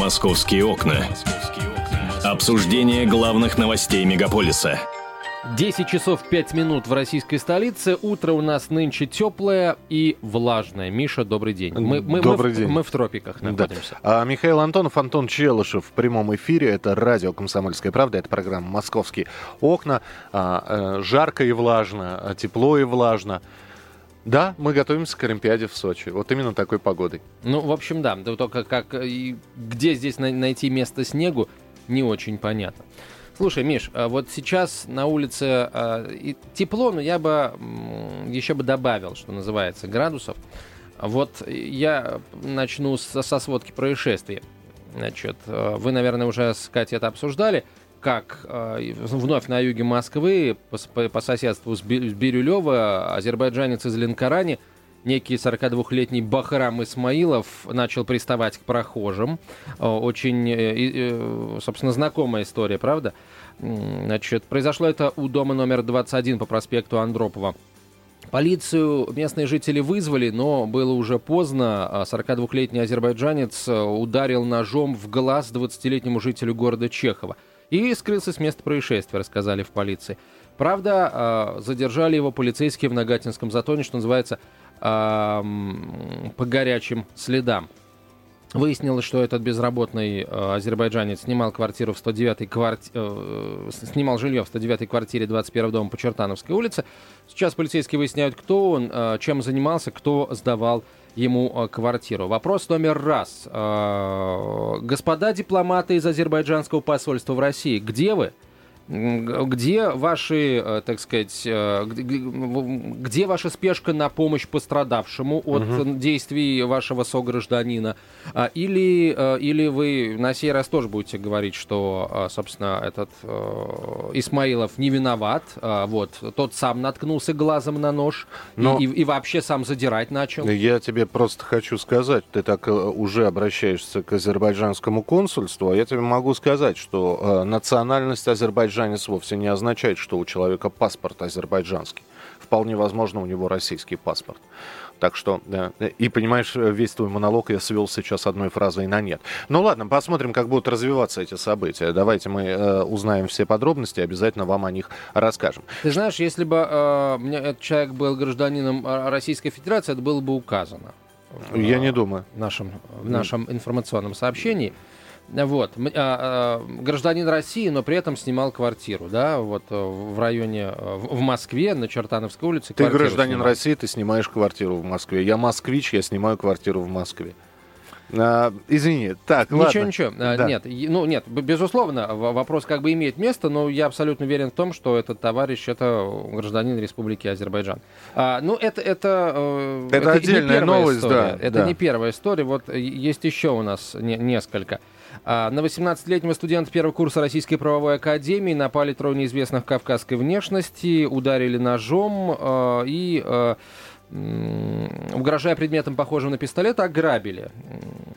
«Московские окна». Обсуждение главных новостей мегаполиса – 10 часов 5 минут в российской столице. Утро у нас нынче теплое и влажное. Миша, добрый день. Мы, мы, добрый мы, день. Мы в тропиках находимся. Да. А, Михаил Антонов, Антон Челышев в прямом эфире. Это радио «Комсомольская правда». Это программа «Московские окна». А, а, жарко и влажно, а, тепло и влажно. Да, мы готовимся к Олимпиаде в Сочи. Вот именно такой погодой. Ну, в общем, да. Только как, где здесь найти место снегу, не очень понятно. Слушай, Миш, а вот сейчас на улице э, тепло, но я бы еще бы добавил, что называется, градусов. Вот я начну со, со сводки происшествий. Значит, э, вы, наверное, уже с Катей это обсуждали, как э, вновь на юге Москвы по, соседству с Бирюлево азербайджанец из Ленкорани – некий 42-летний Бахрам Исмаилов начал приставать к прохожим. Э, очень, э, э, собственно, знакомая история, правда? Значит, произошло это у дома номер 21 по проспекту Андропова. Полицию местные жители вызвали, но было уже поздно. 42-летний а азербайджанец ударил ножом в глаз 20-летнему жителю города Чехова и скрылся с места происшествия, рассказали в полиции. Правда, задержали его полицейские в Нагатинском затоне, что называется, по горячим следам. Выяснилось, что этот безработный э, азербайджанец снимал квартиру в 109-й кварти... э, снимал жилье в 109-й квартире 21 дома по Чертановской улице. Сейчас полицейские выясняют, кто он, чем занимался, кто сдавал ему э, квартиру. Вопрос номер раз. Э, господа дипломаты из азербайджанского посольства в России, где вы? Где ваши, э, так сказать, э, где ваша спешка на помощь пострадавшему от угу. действий вашего согражданина? А, или, или вы на сей раз тоже будете говорить, что, собственно, этот Исмаилов не виноват, вот, тот сам наткнулся глазом на нож Но... и, и вообще сам задирать начал? Я тебе просто хочу сказать, ты так уже обращаешься к азербайджанскому консульству, а я тебе могу сказать, что национальность Азербайджана азербайджанец вовсе не означает, что у человека паспорт азербайджанский. Вполне возможно, у него российский паспорт. Так что, да, и понимаешь, весь твой монолог я свел сейчас одной фразой на нет. Ну ладно, посмотрим, как будут развиваться эти события. Давайте мы э, узнаем все подробности, обязательно вам о них расскажем. Ты знаешь, если бы э, этот человек был гражданином э, Российской Федерации, это было бы указано. Я в, не думаю. В нашем, в нашем информационном сообщении. Вот. А, а, гражданин России, но при этом снимал квартиру, да, вот э, в районе, э, в Москве, на Чертановской улице. Ты гражданин снимал. России, ты снимаешь квартиру в Москве. Я москвич, я снимаю квартиру в Москве. А, извини, так, ничего, ладно. Ничего, а, да. Нет, ну нет, безусловно, вопрос как бы имеет место, но я абсолютно уверен в том, что этот товарищ это гражданин Республики Азербайджан. А, ну это это э, это, это отдельная новость, история. да. Это да. не первая история, вот есть еще у нас не, несколько. А, на 18-летнего студента первого курса Российской правовой академии напали трое неизвестных кавказской внешности, ударили ножом а, и а, угрожая предметом, похожим на пистолет, ограбили.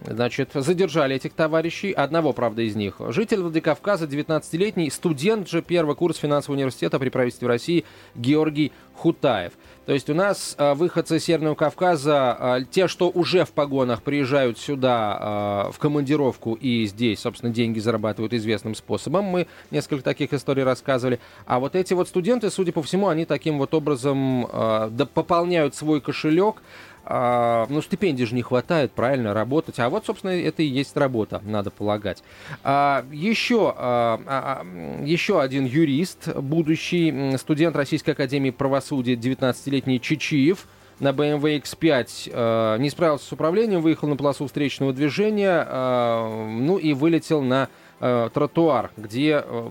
Значит, задержали этих товарищей. Одного, правда, из них. Житель Владикавказа, 19-летний, студент же первого курса финансового университета при правительстве России Георгий Хутаев. То есть у нас э, выходцы Северного Кавказа, э, те, что уже в погонах приезжают сюда э, в командировку и здесь, собственно, деньги зарабатывают известным способом. Мы несколько таких историй рассказывали. А вот эти вот студенты, судя по всему, они таким вот образом да, пополняют свой кошелек, а, ну, стипендий же не хватает, правильно, работать. А вот, собственно, это и есть работа, надо полагать. А, еще, а, а, а еще один юрист, будущий студент Российской Академии Правосудия, 19-летний Чичиев, на BMW X5 э, не справился с управлением, выехал на полосу встречного движения, э, ну и вылетел на э, тротуар, где э,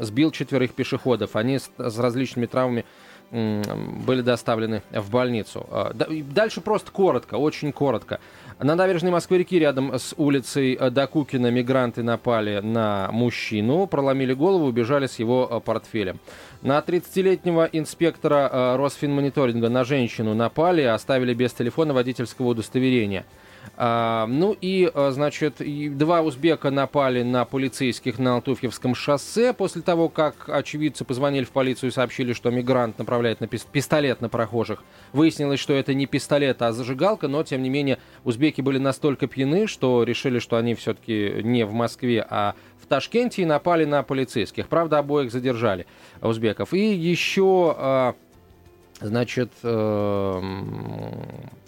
сбил четверых пешеходов. Они с, с различными травмами были доставлены в больницу. А, дальше просто коротко, очень коротко. На набережной Москвы-реки рядом с улицей Докукина мигранты напали на мужчину, проломили голову, убежали с его э, портфелем. На 30-летнего инспектора э, Росфинмониторинга на женщину напали, оставили без телефона водительского удостоверения. А, ну и, а, значит, два узбека напали на полицейских на Алтуфьевском шоссе после того, как очевидцы позвонили в полицию и сообщили, что мигрант направляет на пистолет на прохожих. Выяснилось, что это не пистолет, а зажигалка, но, тем не менее, узбеки были настолько пьяны, что решили, что они все-таки не в Москве, а в Ташкенте и напали на полицейских. Правда, обоих задержали, узбеков. И еще... Значит, эм,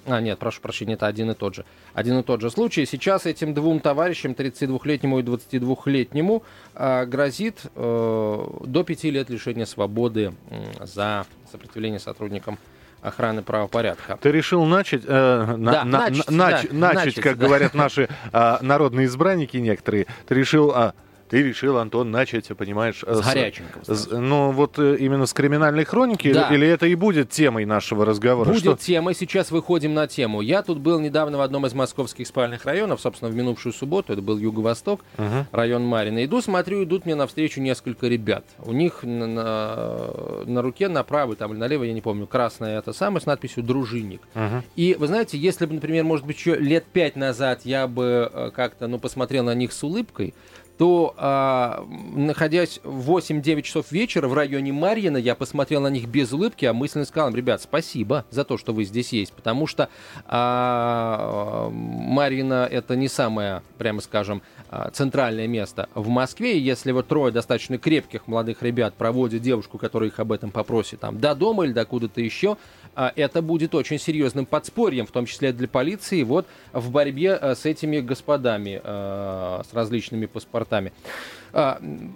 а, нет, прошу прощения, это один и тот же. Один и тот же случай. Сейчас этим двум товарищам, 32-летнему и 22-летнему, э, грозит э, до 5 лет лишения свободы за сопротивление сотрудникам охраны правопорядка. Ты решил начать, э, на, да, на, начать, нач, да, начать, начать, как да. говорят наши э, народные избранники некоторые, ты решил... Э, ты решил, Антон, начать, понимаешь... С, с горяченького. С, ну, вот э, именно с криминальной хроники? Да. Или это и будет темой нашего разговора? Будет Что? темой. Сейчас выходим на тему. Я тут был недавно в одном из московских спальных районов, собственно, в минувшую субботу. Это был Юго-Восток, угу. район Марина. Иду, смотрю, идут мне навстречу несколько ребят. У них на, на, на руке, на правой там, или на левой, я не помню, красная это самое, с надписью «Дружинник». Угу. И, вы знаете, если бы, например, может быть, еще лет пять назад я бы э, как-то, ну, посмотрел на них с улыбкой, то, а, находясь в 8-9 часов вечера в районе Марьина, я посмотрел на них без улыбки, а мысленно сказал, ребят, спасибо за то, что вы здесь есть, потому что а, Марьина это не самое, прямо скажем, а, центральное место в Москве, если вот трое достаточно крепких молодых ребят проводят девушку, которая их об этом попросит, там, до дома или до куда-то еще, а, это будет очень серьезным подспорьем, в том числе для полиции, вот в борьбе а, с этими господами, с различными паспортами.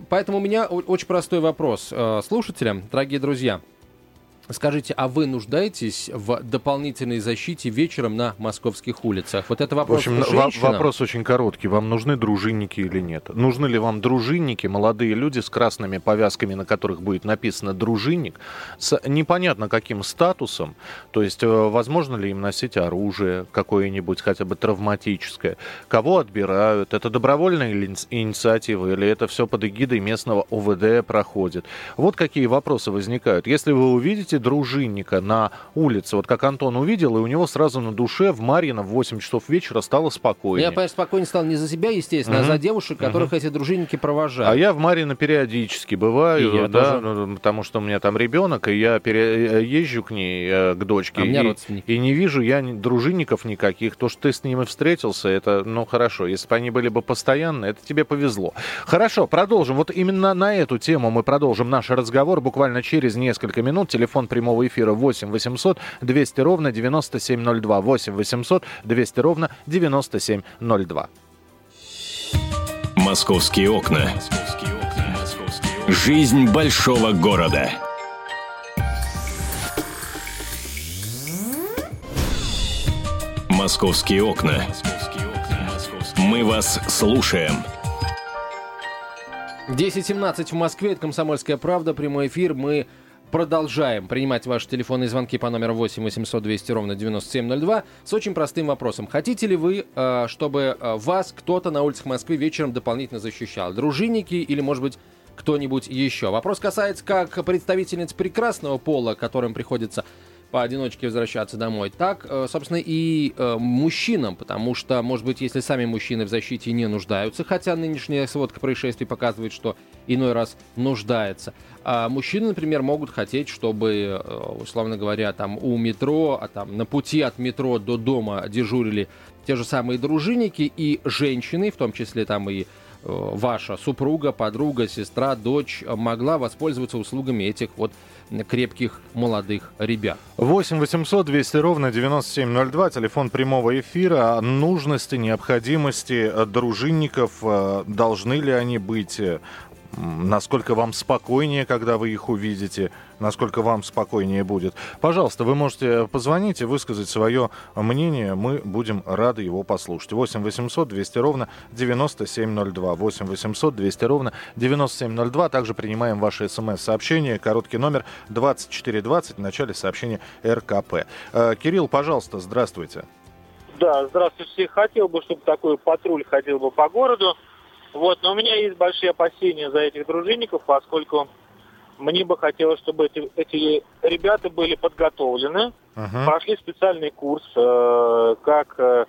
Поэтому у меня очень простой вопрос слушателям, дорогие друзья. Скажите, а вы нуждаетесь в дополнительной защите вечером на московских улицах? Вот это вопрос. В общем, женщинам. вопрос очень короткий. Вам нужны дружинники или нет? Нужны ли вам дружинники, молодые люди с красными повязками, на которых будет написано дружинник, с непонятно каким статусом? То есть, э, возможно ли им носить оружие какое-нибудь, хотя бы травматическое? Кого отбирают? Это добровольная инициатива или это все под эгидой местного ОВД проходит? Вот какие вопросы возникают. Если вы увидите увидите дружинника на улице, вот как Антон увидел, и у него сразу на душе в Марьино в 8 часов вечера стало спокойнее. Я, конечно, спокойнее стал не за себя, естественно, угу. а за девушек, которых угу. эти дружинники провожают. А я в Марьино периодически бываю, да, ну, потому что у меня там ребенок, и я пере... Э, езжу к ней, э, к дочке, а и, и не вижу я дружинников никаких. То, что ты с ними встретился, это, ну, хорошо. Если бы они были бы постоянно, это тебе повезло. Хорошо, продолжим. Вот именно на эту тему мы продолжим наш разговор буквально через несколько минут. Телефон телефон прямого эфира 8 800 200 ровно 9702. 8 800 200 ровно 9702. Московские окна. Жизнь большого города. Московские окна. Мы вас слушаем. 10.17 в Москве, это «Комсомольская правда», прямой эфир. Мы продолжаем принимать ваши телефонные звонки по номеру 8 800 200 ровно 9702 с очень простым вопросом. Хотите ли вы, э, чтобы э, вас кто-то на улицах Москвы вечером дополнительно защищал? Дружинники или, может быть, кто-нибудь еще? Вопрос касается как представительниц прекрасного пола, которым приходится поодиночке возвращаться домой, так, э, собственно, и э, мужчинам, потому что, может быть, если сами мужчины в защите не нуждаются, хотя нынешняя сводка происшествий показывает, что иной раз нуждается, а мужчины, например, могут хотеть, чтобы, э, условно говоря, там у метро, а там на пути от метро до дома дежурили те же самые дружинники и женщины, в том числе там и ваша супруга, подруга, сестра, дочь могла воспользоваться услугами этих вот крепких молодых ребят. 8 800 200 ровно 9702, телефон прямого эфира. О нужности, необходимости дружинников, э, должны ли они быть, э, насколько вам спокойнее, когда вы их увидите, насколько вам спокойнее будет. Пожалуйста, вы можете позвонить и высказать свое мнение. Мы будем рады его послушать. 8 800 200 ровно 9702. 8 800 200 ровно 9702. Также принимаем ваши смс-сообщения. Короткий номер 2420 в начале сообщения РКП. Э, Кирилл, пожалуйста, здравствуйте. Да, здравствуйте. Хотел бы, чтобы такой патруль ходил бы по городу. Вот, но у меня есть большие опасения за этих дружинников, поскольку мне бы хотелось, чтобы эти, эти ребята были подготовлены, uh-huh. прошли специальный курс, э, как э,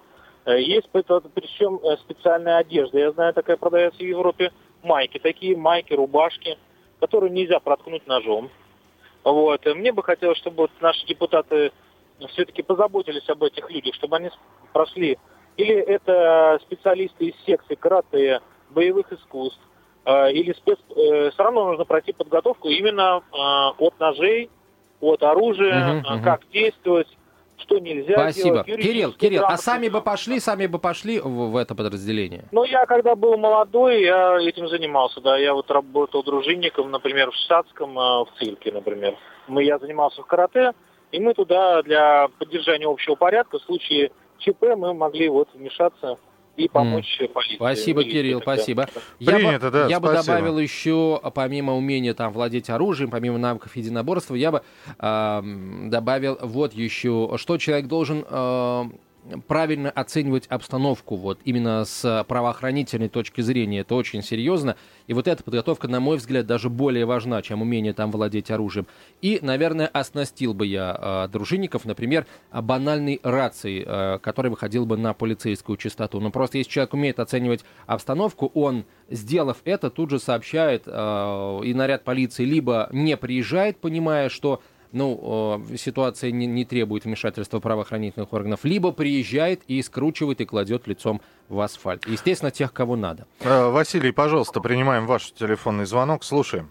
есть причем э, специальная одежда. Я знаю, такая продается в Европе. Майки, такие майки, рубашки, которые нельзя проткнуть ножом. Вот. Мне бы хотелось, чтобы наши депутаты все-таки позаботились об этих людях, чтобы они прошли. Или это специалисты из секции карате, боевых искусств, э, или спец... Все равно нужно пройти подготовку именно от ножей, от оружия, угу, как угу. действовать, что нельзя Спасибо. делать. Кирилл, Кирилл, а сами бы пошли, сами бы пошли в, в это подразделение? Ну, я когда был молодой, я этим занимался, да. Я вот работал дружинником, например, в Штатском, э, в цирке, например. Мы, я занимался в карате, и мы туда для поддержания общего порядка в случае ЧП мы могли вот вмешаться и помочь mm. полиции. Спасибо, милиции, Кирилл, тогда. спасибо. Принято, я да, Я спасибо. бы добавил еще, помимо умения там владеть оружием, помимо навыков единоборства, я бы э, добавил вот еще, что человек должен э, правильно оценивать обстановку, вот именно с правоохранительной точки зрения, это очень серьезно. И вот эта подготовка, на мой взгляд, даже более важна, чем умение там владеть оружием. И, наверное, оснастил бы я э, дружинников, например, банальной рацией, э, которая выходила бы на полицейскую частоту. Но просто если человек умеет оценивать обстановку, он, сделав это, тут же сообщает, э, и наряд полиции либо не приезжает, понимая, что ну, ситуация не, не требует вмешательства правоохранительных органов, либо приезжает и скручивает и кладет лицом в асфальт. Естественно, тех, кого надо. Э, Василий, пожалуйста, принимаем ваш телефонный звонок, слушаем.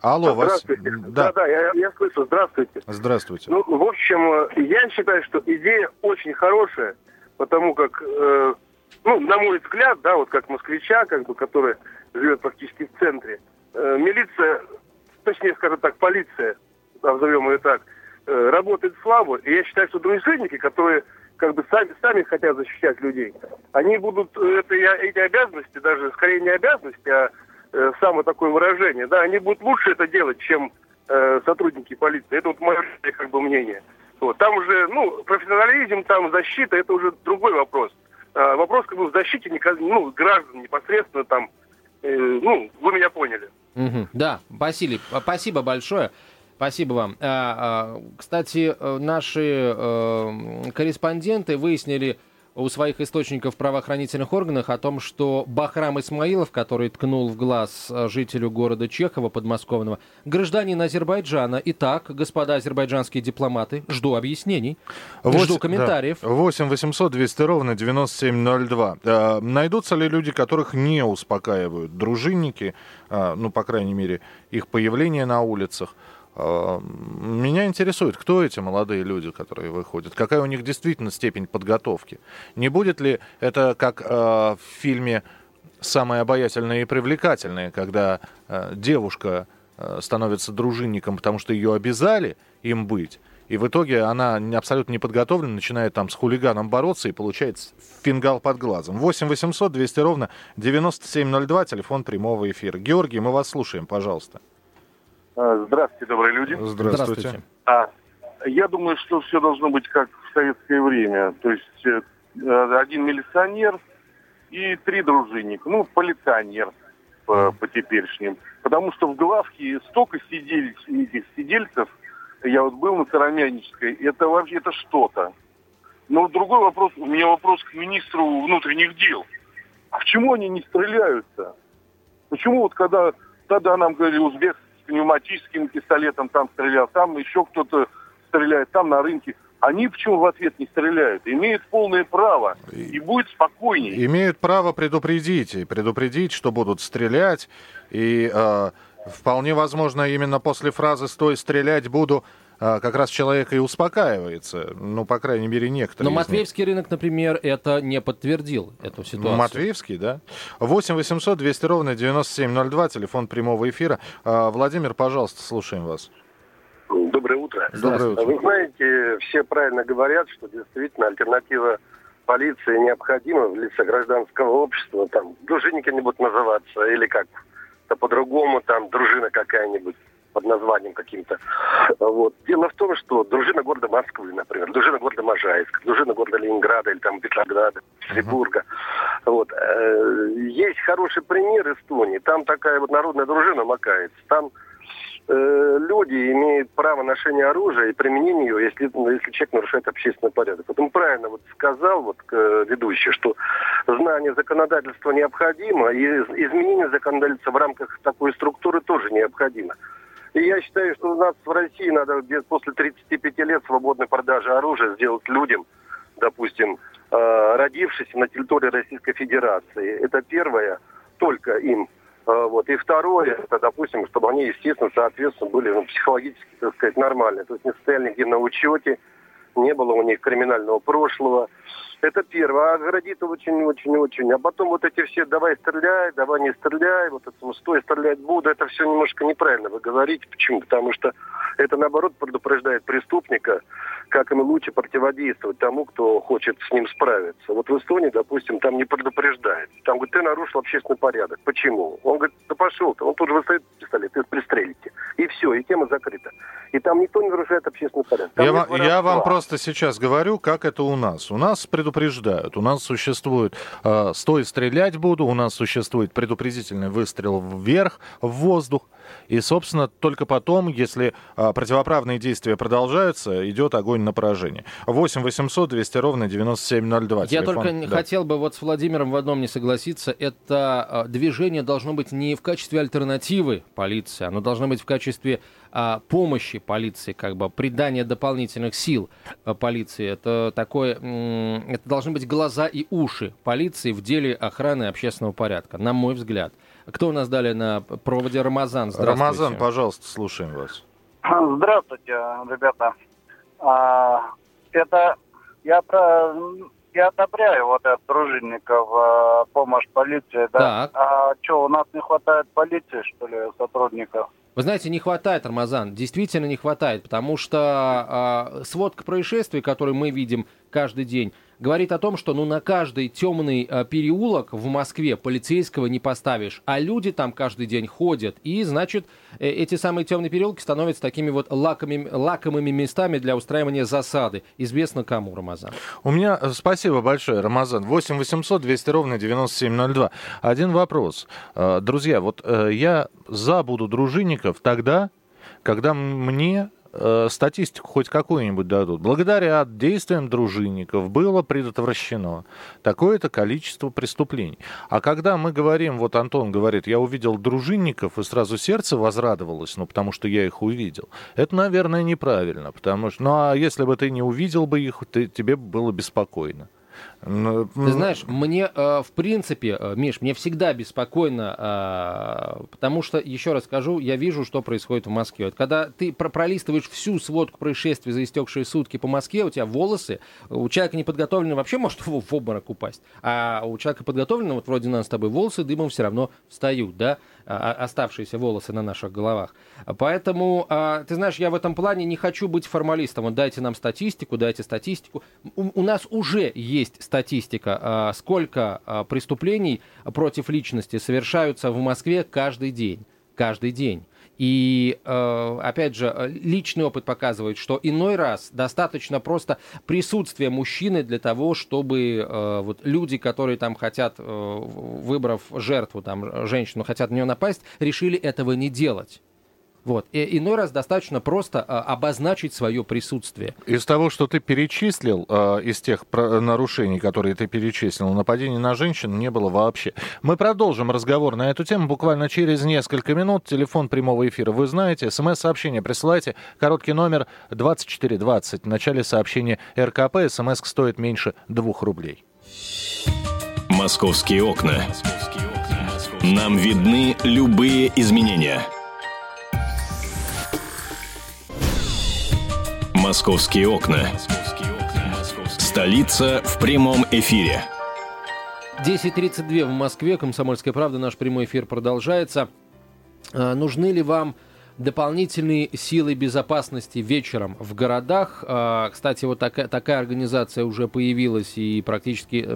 Алло, Здравствуйте. Вас... Да, да, да я, я слышу. Здравствуйте. Здравствуйте. Ну, в общем, э, я считаю, что идея очень хорошая, потому как, э, ну, на мой взгляд, да, вот как москвича, как бы, который живет практически в центре, э, милиция, точнее, скажем так, полиция назовем ее так, э, работает слабо. И я считаю, что дружинники, которые как бы сами, сами хотят защищать людей, они будут э, это, эти обязанности, даже скорее не обязанности, а э, самое такое выражение, да, они будут лучше это делать, чем э, сотрудники полиции. Это вот мое как бы мнение. Вот. Там уже, ну, профессионализм, там защита, это уже другой вопрос. А, вопрос как бы в защите ну, граждан непосредственно там, э, ну, вы меня поняли. Угу. Да, Василий, спасибо большое. Спасибо вам. А, а, кстати, э, наши э, корреспонденты выяснили у своих источников в правоохранительных органах о том, что Бахрам Исмаилов, который ткнул в глаз э, жителю города Чехова подмосковного, гражданин Азербайджана. Итак, господа азербайджанские дипломаты, жду объяснений, 8, жду комментариев. Да. 8 800 200 ровно 9702. А, найдутся ли люди, которых не успокаивают дружинники, а, ну, по крайней мере, их появление на улицах? А, меня интересует, кто эти молодые люди, которые выходят, какая у них действительно степень подготовки. Не будет ли это как э, в фильме «Самое обаятельное и привлекательное», когда э, девушка э, становится дружинником, потому что ее обязали им быть, и в итоге она абсолютно не подготовлена, начинает там с хулиганом бороться и получает фингал под глазом. 8 800 200 ровно 9702, телефон прямого эфира. Георгий, мы вас слушаем, пожалуйста. А, здравствуйте, добрые люди. Здравствуйте. Здравствуйте. А, я думаю, что все должно быть как в советское время. То есть э, один милиционер и три дружинника. Ну, полиционер по, по теперешним. Потому что в главке столько сидель, этих сидельцев, я вот был на Сыромянической, это вообще это что-то. Но другой вопрос, у меня вопрос к министру внутренних дел. А почему они не стреляются? Почему вот когда тогда нам говорили, узбек пневматическим пистолетом там стрелял, там еще кто-то стреляет, там на рынке. Они почему в ответ не стреляют? Имеют полное право. И будет спокойнее. Имеют право предупредить. И предупредить, что будут стрелять. И э, вполне возможно, именно после фразы «стой, стрелять буду» как раз человек и успокаивается. Ну, по крайней мере, некоторые. Но Матвеевский рынок, например, это не подтвердил, эту ситуацию. Матвеевский, да. 8 800 200 ровно 9702, телефон прямого эфира. А, Владимир, пожалуйста, слушаем вас. Доброе утро. Доброе утро. Вы знаете, все правильно говорят, что действительно альтернатива полиции необходима в лице гражданского общества. Там дружинники не будут называться, или как-то по-другому, там дружина какая-нибудь под названием каким-то. Вот. Дело в том, что дружина города Москвы, например, дружина города Можайск, дружина города Ленинграда или там Петрограда, Петербурга. Вот. Э, есть хороший пример Эстонии. Там такая вот народная дружина макается. Там э, люди имеют право ношения оружия и применения его, если, ну, если человек нарушает общественный порядок. Вот он правильно вот сказал вот, э, ведущий, что знание законодательства необходимо, и изменение законодательства в рамках такой структуры тоже необходимо. И я считаю, что у нас в России надо где после 35 лет свободной продажи оружия сделать людям, допустим, э, родившись на территории Российской Федерации. Это первое, только им а, вот. И второе, это, допустим, чтобы они, естественно, соответственно, были ну, психологически, так сказать, нормальные. То есть не стояли нигде на учете, не было у них криминального прошлого. Это первое. А оградит очень-очень-очень. А потом вот эти все «давай стреляй», «давай не стреляй», вот это ну, «стой, стрелять буду», это все немножко неправильно вы говорите. Почему? Потому что это, наоборот, предупреждает преступника, как ему лучше противодействовать тому, кто хочет с ним справиться. Вот в Эстонии, допустим, там не предупреждает. Там говорит, ты нарушил общественный порядок. Почему? Он говорит, да пошел ты. Он тут же выставит пистолет, ты пристрелите. И все, и тема закрыта. И там никто не нарушает общественный порядок. я, вам, я вам просто сейчас говорю, как это у нас. У нас предупреждают. У нас существует э, «стой, стрелять буду», у нас существует предупредительный выстрел вверх, в воздух. И, собственно, только потом, если а, противоправные действия продолжаются, идет огонь на поражение. 8 800 200 ровно 9702. Я только да. хотел бы вот с Владимиром в одном не согласиться. Это а, движение должно быть не в качестве альтернативы полиции, оно должно быть в качестве а, помощи полиции, как бы придания дополнительных сил а, полиции. Это такое, это должны быть глаза и уши полиции в деле охраны общественного порядка, на мой взгляд. Кто у нас далее на проводе Рамазан? Рамазан, пожалуйста, слушаем вас. Здравствуйте, ребята. А, это я про я одобряю вот от дружинников э, помощь полиции, да. Так. А что, у нас не хватает полиции, что ли, сотрудников? Вы знаете, не хватает, Рамазан, действительно не хватает, потому что э, сводка происшествий, которые мы видим каждый день, говорит о том, что ну, на каждый темный э, переулок в Москве полицейского не поставишь, а люди там каждый день ходят, и, значит, э, эти самые темные переулки становятся такими вот лакомыми, лакомыми местами для устраивания засады. Известно кому, Рамазан. У меня, э, спасибо большое, Рамазан. 8 800 200 ровно 9702. Один вопрос. Э, друзья, вот э, я забуду дружинников тогда, когда мне э, статистику хоть какую-нибудь дадут. Благодаря действиям дружинников было предотвращено такое-то количество преступлений. А когда мы говорим, вот Антон говорит, я увидел дружинников, и сразу сердце возрадовалось, ну, потому что я их увидел. Это, наверное, неправильно, потому что, ну, а если бы ты не увидел бы их, ты, тебе было беспокойно. Ну, Ты знаешь, мне, э, в принципе, э, Миш, мне всегда беспокойно, э, потому что, еще раз скажу, я вижу, что происходит в Москве. Вот когда ты пролистываешь всю сводку происшествий за истекшие сутки по Москве, у тебя волосы, у человека неподготовленного вообще может в, обморок упасть, а у человека подготовленного, вот вроде нас с тобой, волосы дымом все равно встают, да, оставшиеся волосы на наших головах. Поэтому, а, ты знаешь, я в этом плане не хочу быть формалистом. Вот дайте нам статистику, дайте статистику. У, у нас уже есть статистика, а, сколько преступлений против личности совершаются в Москве каждый день. Каждый день. И, э, опять же, личный опыт показывает, что иной раз достаточно просто присутствия мужчины для того, чтобы э, вот люди, которые там хотят, э, выбрав жертву, там, женщину, хотят на нее напасть, решили этого не делать. Вот. И иной раз достаточно просто а, обозначить свое присутствие. Из того, что ты перечислил, а, из тех нарушений, которые ты перечислил, нападений на женщин не было вообще. Мы продолжим разговор на эту тему буквально через несколько минут. Телефон прямого эфира вы знаете. СМС-сообщение присылайте. Короткий номер 2420. В начале сообщения РКП. СМС стоит меньше 2 рублей. Московские окна. Нам видны любые изменения – «Московские окна». Столица в прямом эфире. 10.32 в Москве. Комсомольская правда. Наш прямой эфир продолжается. А, нужны ли вам дополнительные силы безопасности вечером в городах. А, кстати, вот такая, такая организация уже появилась и практически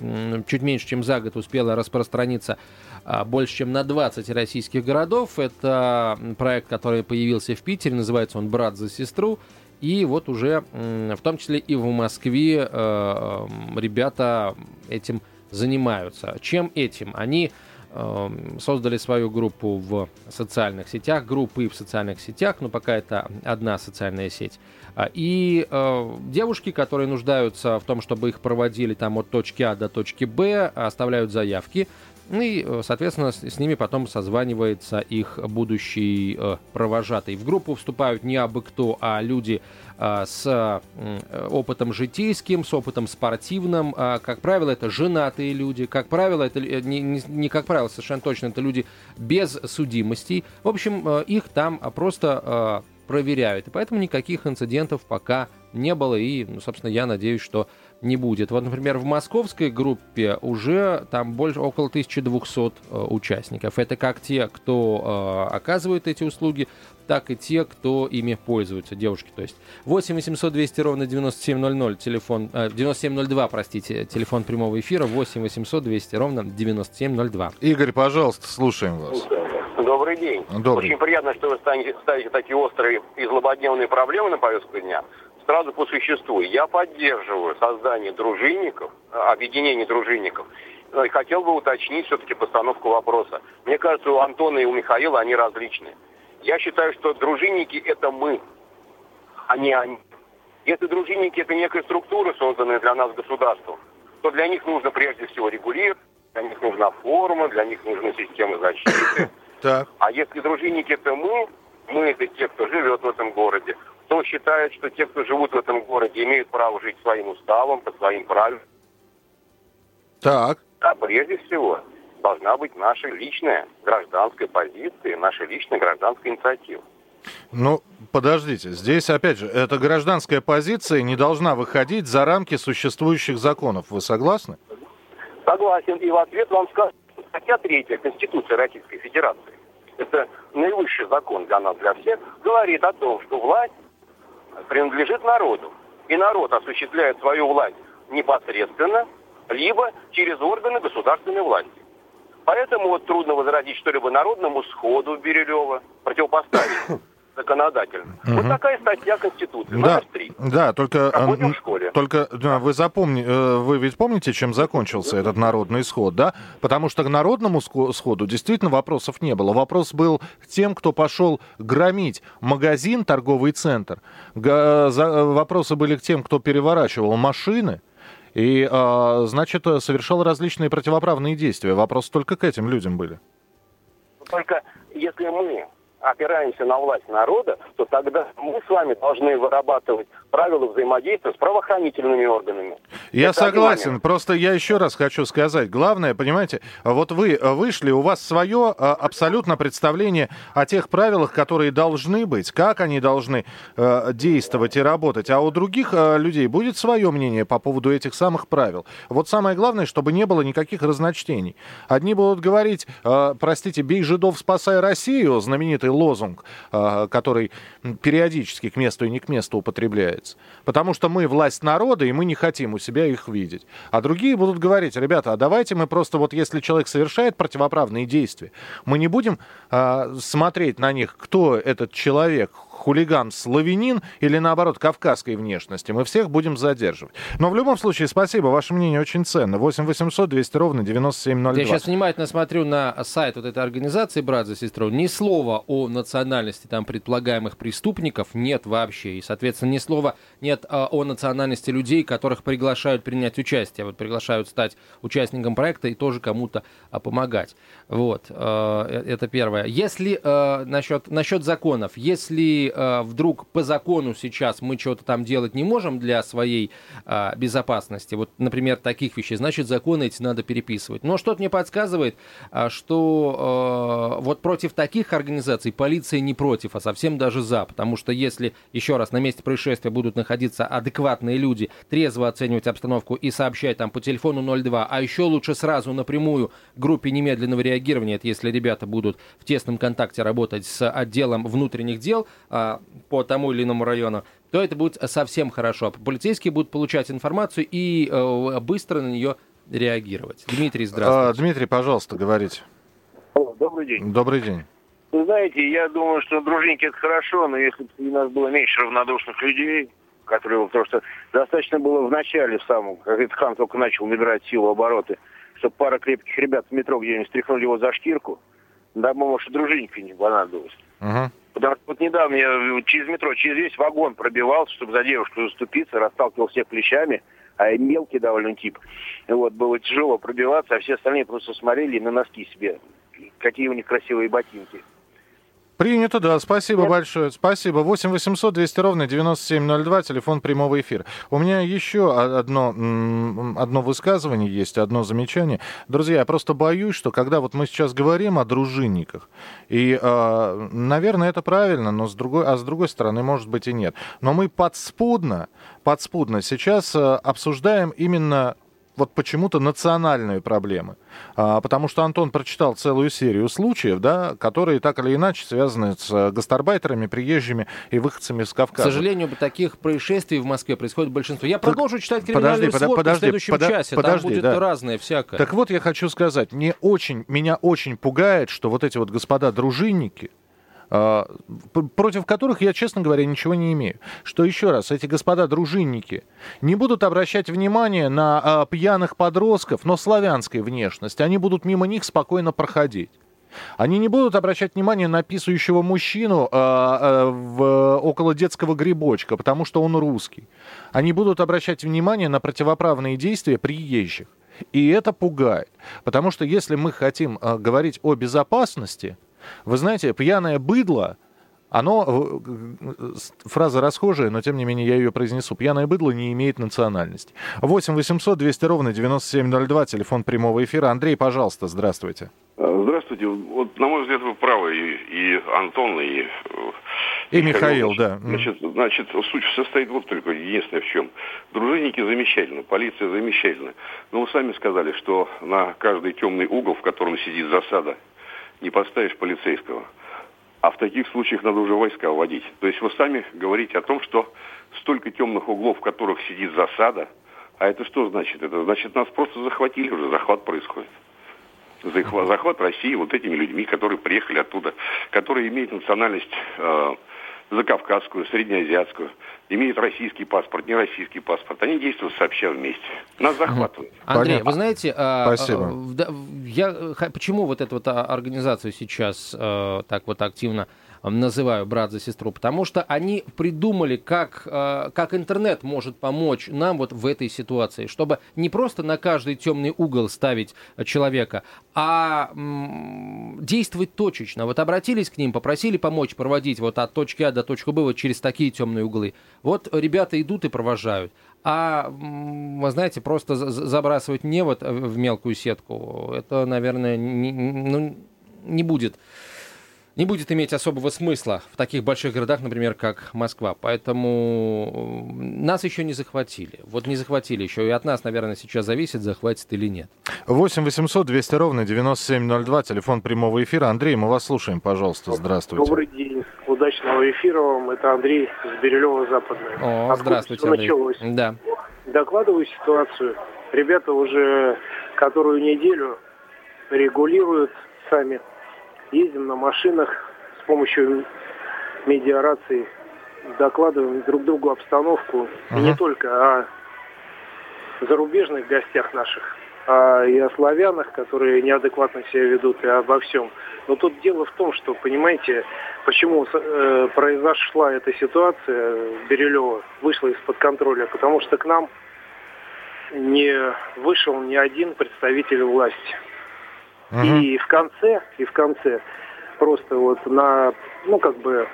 чуть меньше, чем за год успела распространиться а, больше, чем на 20 российских городов. Это проект, который появился в Питере, называется он «Брат за сестру». И вот уже, в том числе и в Москве, э, ребята этим занимаются. Чем этим? Они Эм, создали свою группу в социальных сетях, группы в социальных сетях, но пока это одна социальная сеть. А, и э, девушки, которые нуждаются в том, чтобы их проводили там от точки А до точки Б, оставляют заявки. И, э, соответственно, с, с ними потом созванивается их будущий э, провожатый. В группу вступают не абы кто, а люди э, с э, опытом житейским, с опытом спортивным. Э, как правило, это женатые люди. Как правило, это э, не, не, не как правило, совершенно точно, это люди без судимостей. В общем, э, их там просто э, проверяют. И поэтому никаких инцидентов пока не было. И, ну, собственно, я надеюсь, что не будет. Вот, например, в московской группе уже там больше около 1200 э, участников. Это как те, кто э, оказывает эти услуги, так и те, кто ими пользуются, девушки. То есть 8 800 200 ровно 9700, телефон, э, 9702, простите, телефон прямого эфира 8 800 200 ровно 9702. Игорь, пожалуйста, слушаем вас. Добрый день. Добрый. Очень приятно, что вы ставите, ставите такие острые и злободневные проблемы на повестку дня сразу по существу. Я поддерживаю создание дружинников, э, объединение дружинников. И хотел бы уточнить все-таки постановку вопроса. Мне кажется, у Антона и у Михаила они различны. Я считаю, что дружинники – это мы, а не они. Если дружинники – это некая структура, созданная для нас государством, то для них нужно прежде всего регулировать, для них нужна форма, для них нужна система защиты. Так. А если дружинники – это мы, мы – это те, кто живет в этом городе, кто считает, что те, кто живут в этом городе, имеют право жить своим уставом, по своим правилам. Так. А прежде всего должна быть наша личная гражданская позиция, наша личная гражданская инициатива. Ну, подождите, здесь, опять же, эта гражданская позиция не должна выходить за рамки существующих законов. Вы согласны? Согласен. И в ответ вам скажу, статья 3 Конституции Российской Федерации, это наивысший закон для нас, для всех, говорит о том, что власть принадлежит народу. И народ осуществляет свою власть непосредственно, либо через органы государственной власти. Поэтому вот трудно возразить что-либо народному сходу Бирюлева, противопоставить законодательно. Угу. Вот такая статья Конституции, да, 3. Да, только, Работаем в школе. только да, вы запомни, э, вы ведь помните, чем закончился этот народный исход, да? Потому что к народному сходу действительно вопросов не было. Вопрос был тем, кто пошел громить магазин, торговый центр. Вопросы были к тем, кто переворачивал машины. И, значит, совершал различные противоправные действия. Вопрос только к этим людям были. Только если мы опираемся на власть народа, то тогда мы с вами должны вырабатывать правила взаимодействия с правоохранительными органами. Я Это согласен, просто я еще раз хочу сказать. Главное, понимаете, вот вы вышли, у вас свое а, абсолютно представление о тех правилах, которые должны быть, как они должны э, действовать и работать, а у других э, людей будет свое мнение по поводу этих самых правил. Вот самое главное, чтобы не было никаких разночтений. Одни будут говорить, э, простите, бей жидов, спасай Россию, знаменитый лозунг, а, который периодически к месту и не к месту употребляется. Потому что мы власть народа, и мы не хотим у себя их видеть. А другие будут говорить, ребята, а давайте мы просто вот если человек совершает противоправные действия, мы не будем а, смотреть на них, кто этот человек, хулиган славянин или, наоборот, кавказской внешности. Мы всех будем задерживать. Но в любом случае, спасибо, ваше мнение очень ценно. 8 800 200 ровно 9702. Я сейчас внимательно смотрю на сайт вот этой организации «Брат за сестру». Ни слова о национальности там предполагаемых преступников нет вообще. И, соответственно, ни слова нет а, о национальности людей, которых приглашают принять участие. Вот приглашают стать участником проекта и тоже кому-то а, помогать. Вот, а, э, это первое. Если а, насчет, насчет законов, если э, вдруг по закону сейчас мы что-то там делать не можем для своей э, безопасности, вот, например, таких вещей, значит, законы эти надо переписывать. Но что-то мне подсказывает, э, что э, вот против таких организаций полиция не против, а совсем даже за, потому что если, еще раз, на месте происшествия будут находиться адекватные люди, трезво оценивать обстановку и сообщать там по телефону 02, а еще лучше сразу напрямую группе немедленного реагирования, это если ребята будут в тесном контакте работать с отделом внутренних дел, а, по тому или иному району, то это будет совсем хорошо. Полицейские будут получать информацию и э, быстро на нее реагировать. Дмитрий, здравствуйте. А, Дмитрий, пожалуйста, говорите. добрый день. Добрый день. Вы знаете, я думаю, что дружинники это хорошо, но если бы у нас было меньше равнодушных людей, которые, потому что достаточно было в начале, в самом, как этот хан только начал набирать силу обороты, чтобы пара крепких ребят в метро где-нибудь стряхнули его за шкирку, да, может, дружинники не понадобилось. Uh-huh. Потому что вот недавно я через метро, через весь вагон пробивался, чтобы за девушку заступиться, расталкивал всех плечами, а я мелкий довольно тип. Вот, было тяжело пробиваться, а все остальные просто смотрели на носки себе, какие у них красивые ботинки. Принято, да. Спасибо Нет. большое. Спасибо. 8 800 200 ровно 9702, телефон прямого эфира. У меня еще одно, одно высказывание есть, одно замечание. Друзья, я просто боюсь, что когда вот мы сейчас говорим о дружинниках, и, э, наверное, это правильно, но с другой, а с другой стороны, может быть, и нет. Но мы подспудно, подспудно сейчас э, обсуждаем именно вот почему-то национальные проблемы. А, потому что Антон прочитал целую серию случаев, да, которые так или иначе связаны с э, гастарбайтерами, приезжими и выходцами с Кавказа. К сожалению, таких происшествий в Москве происходит большинство. Я продолжу читать криминальную подожди, сводку подожди, в следующем подожди, часе. Подожди, Там будет да. разное всякое. Так вот, я хочу сказать, мне очень, меня очень пугает, что вот эти вот господа дружинники, против которых я, честно говоря, ничего не имею. Что еще раз, эти господа дружинники не будут обращать внимание на а, пьяных подростков, но славянской внешности. Они будут мимо них спокойно проходить. Они не будут обращать внимание на писающего мужчину э, э, в, около детского грибочка, потому что он русский. Они будут обращать внимание на противоправные действия приезжих. И это пугает. Потому что если мы хотим э, говорить о безопасности, вы знаете, пьяное быдло, оно, э, фраза расхожая, но тем не менее я ее произнесу. Пьяное быдло не имеет национальности. 8 800 200 ровно 9702, телефон прямого эфира. Андрей, пожалуйста, здравствуйте. А, здравствуйте. Вот, на мой взгляд, вы правы, и, и Антон, и... Э, и Михаил, Михаил да. Значит, значит, суть состоит вот только единственное в чем. Дружинники замечательно, полиция замечательна. Но вы сами сказали, что на каждый темный угол, в котором сидит засада, не поставишь полицейского. А в таких случаях надо уже войска вводить. То есть вы сами говорите о том, что столько темных углов, в которых сидит засада, а это что значит? Это значит, нас просто захватили, уже захват происходит. Захват России вот этими людьми, которые приехали оттуда, которые имеют национальность э, закавказскую, среднеазиатскую, имеют российский паспорт, не российский паспорт. Они действуют сообща вместе. Нас захватывают. Андрей, Понятно. вы знаете, а, Спасибо. А, я, почему вот эту вот организацию сейчас а, так вот активно называю брат за сестру, потому что они придумали, как, э, как интернет может помочь нам вот в этой ситуации, чтобы не просто на каждый темный угол ставить человека, а действовать точечно. Вот обратились к ним, попросили помочь проводить вот от точки А до точки Б вот через такие темные углы. Вот ребята идут и провожают. А, вы знаете, просто забрасывать невод в мелкую сетку, это, наверное, не, ну, не будет не будет иметь особого смысла в таких больших городах, например, как Москва. Поэтому нас еще не захватили. Вот не захватили еще. И от нас, наверное, сейчас зависит, захватит или нет. 8 800 200 ровно 9702, телефон прямого эфира. Андрей, мы вас слушаем, пожалуйста. Здравствуйте. Добрый день. Удачного эфира вам. Это Андрей из Бирюлева Западная. О, Откуда здравствуйте, Андрей. началось? Да. Докладываю ситуацию. Ребята уже которую неделю регулируют сами ездим на машинах с помощью медиарации, докладываем друг другу обстановку. Uh-huh. И не только о зарубежных гостях наших, а и о славянах, которые неадекватно себя ведут, и обо всем. Но тут дело в том, что, понимаете, почему э, произошла эта ситуация в Берилево, вышла из-под контроля, потому что к нам не вышел ни один представитель власти. Угу. И в конце, и в конце просто вот на, ну как бы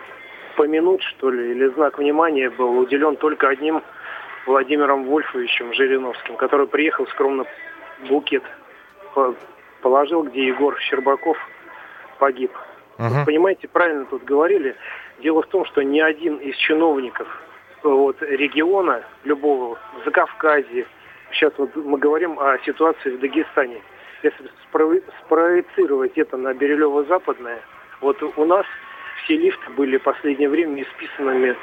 помянуть, что ли, или знак внимания был уделен только одним Владимиром Вольфовичем Жириновским, который приехал скромно букет положил, где Егор Щербаков погиб. Uh-huh. Вот, понимаете, правильно тут говорили. Дело в том, что ни один из чиновников вот, региона, любого, в Закавказье, сейчас вот мы говорим о ситуации в Дагестане, если спроецировать это на Бирюлево-Западное, вот у нас все лифты были в последнее время исписанными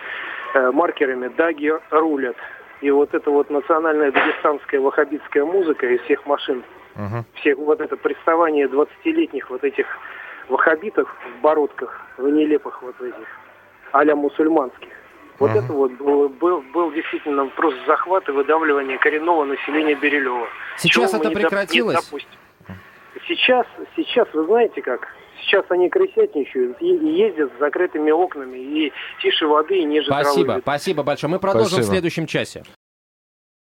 э, маркерами «Даги рулят». И вот эта вот национальная дагестанская ваххабитская музыка из всех машин, uh-huh. всех вот это приставание 20-летних вот этих ваххабитов в бородках, в нелепых вот этих, а-ля мусульманских. Вот uh-huh. это вот был, был, был действительно просто захват и выдавливание коренного населения Берилева. Сейчас Чего это прекратилось? Сейчас, сейчас, вы знаете как, сейчас они крысятничают и ездят с закрытыми окнами, и тише воды, и ниже Спасибо, травы. спасибо большое. Мы продолжим спасибо. в следующем часе.